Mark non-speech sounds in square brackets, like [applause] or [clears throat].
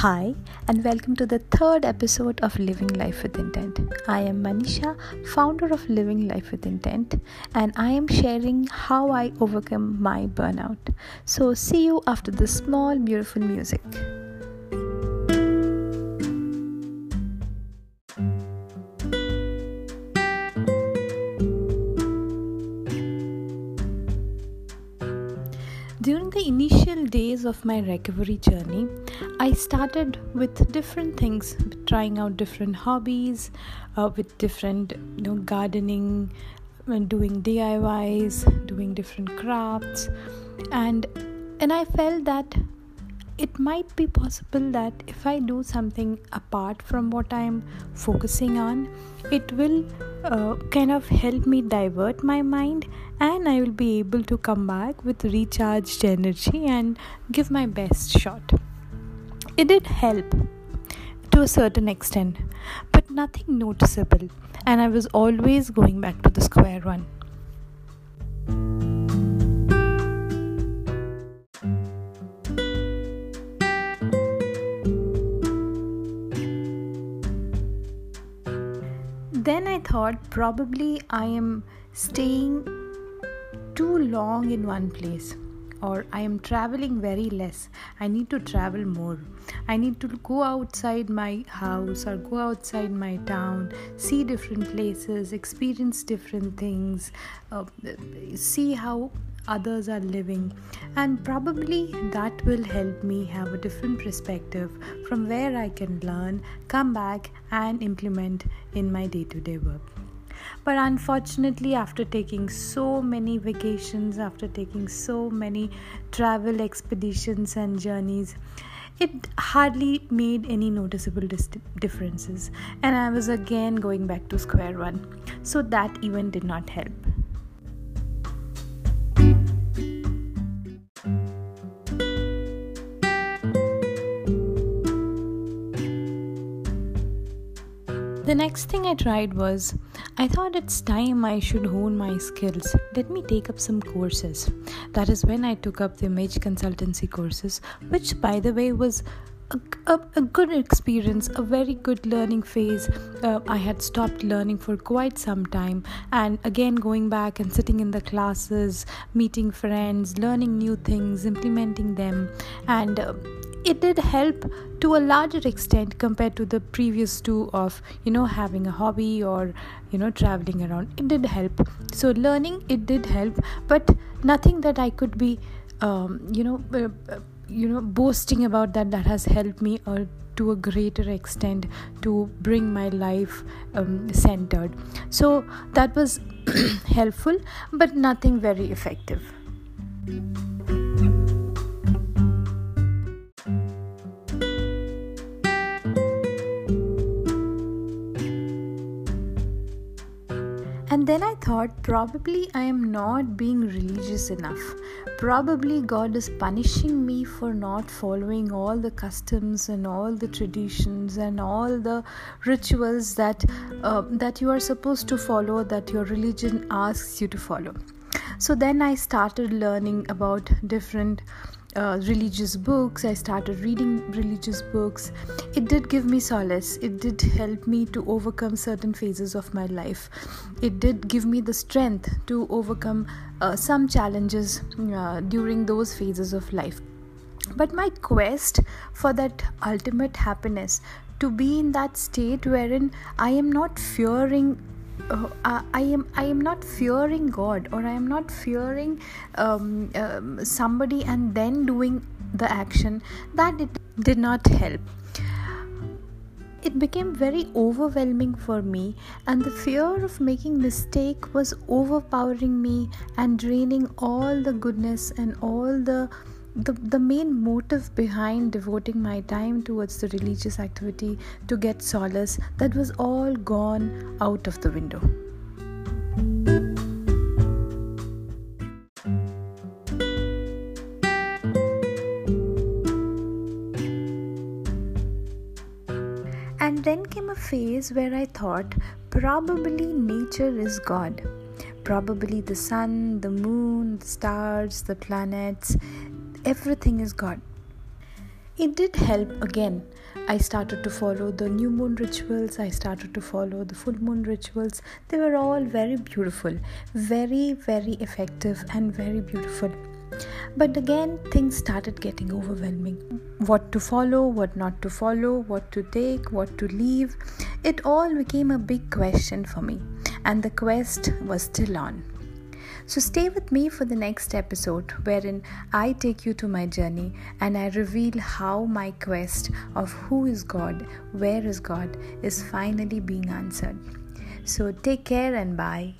Hi, and welcome to the third episode of Living Life with Intent. I am Manisha, founder of Living Life with Intent, and I am sharing how I overcome my burnout. So, see you after this small, beautiful music. During the initial days of my recovery journey, I started with different things, trying out different hobbies, uh, with different, you know, gardening, doing DIYs, doing different crafts, and and I felt that it might be possible that if I do something apart from what I'm focusing on, it will uh, kind of help me divert my mind and I will be able to come back with recharged energy and give my best shot. It did help to a certain extent, but nothing noticeable, and I was always going back to the square one. Then I thought probably I am staying too long in one place or I am traveling very less. I need to travel more. I need to go outside my house or go outside my town, see different places, experience different things, uh, see how others are living, and probably that will help me have a different perspective from where I can learn, come back, and implement in my day to day work. But unfortunately, after taking so many vacations, after taking so many travel expeditions and journeys, it hardly made any noticeable dis- differences, and I was again going back to square one. So that even did not help. The next thing I tried was I thought it's time I should hone my skills. Let me take up some courses. That is when I took up the image consultancy courses, which, by the way, was a, a, a, good experience, a very good learning phase. Uh, I had stopped learning for quite some time, and again, going back and sitting in the classes, meeting friends, learning new things, implementing them, and uh, it did help to a larger extent compared to the previous two of you know having a hobby or you know traveling around. It did help. So learning it did help but nothing that i could be um, you know uh, uh, you know boasting about that that has helped me or to a greater extent to bring my life um, centered. So that was [clears throat] helpful but nothing very effective And then I thought, probably I am not being religious enough. Probably God is punishing me for not following all the customs and all the traditions and all the rituals that uh, that you are supposed to follow, that your religion asks you to follow. So then I started learning about different uh, religious books. I started reading religious books. It did give me solace. It did help me to overcome certain phases of my life. It did give me the strength to overcome uh, some challenges uh, during those phases of life. But my quest for that ultimate happiness, to be in that state wherein I am not fearing uh, I am I am not fearing God or I am not fearing um, um, somebody and then doing the action that it did not help. It became very overwhelming for me, and the fear of making mistake was overpowering me and draining all the goodness and all the the, the main motive behind devoting my time towards the religious activity to get solace that was all gone out of the window. And then came a phase where i thought probably nature is god. Probably the sun the moon the stars the planets everything is God. it did help again. I started to follow the new moon rituals, I started to follow the full moon rituals. They were all very beautiful, very, very effective, and very beautiful. But again, things started getting overwhelming. What to follow, what not to follow, what to take, what to leave. It all became a big question for me, and the quest was still on. So, stay with me for the next episode wherein I take you to my journey and I reveal how my quest of who is God, where is God, is finally being answered. So, take care and bye.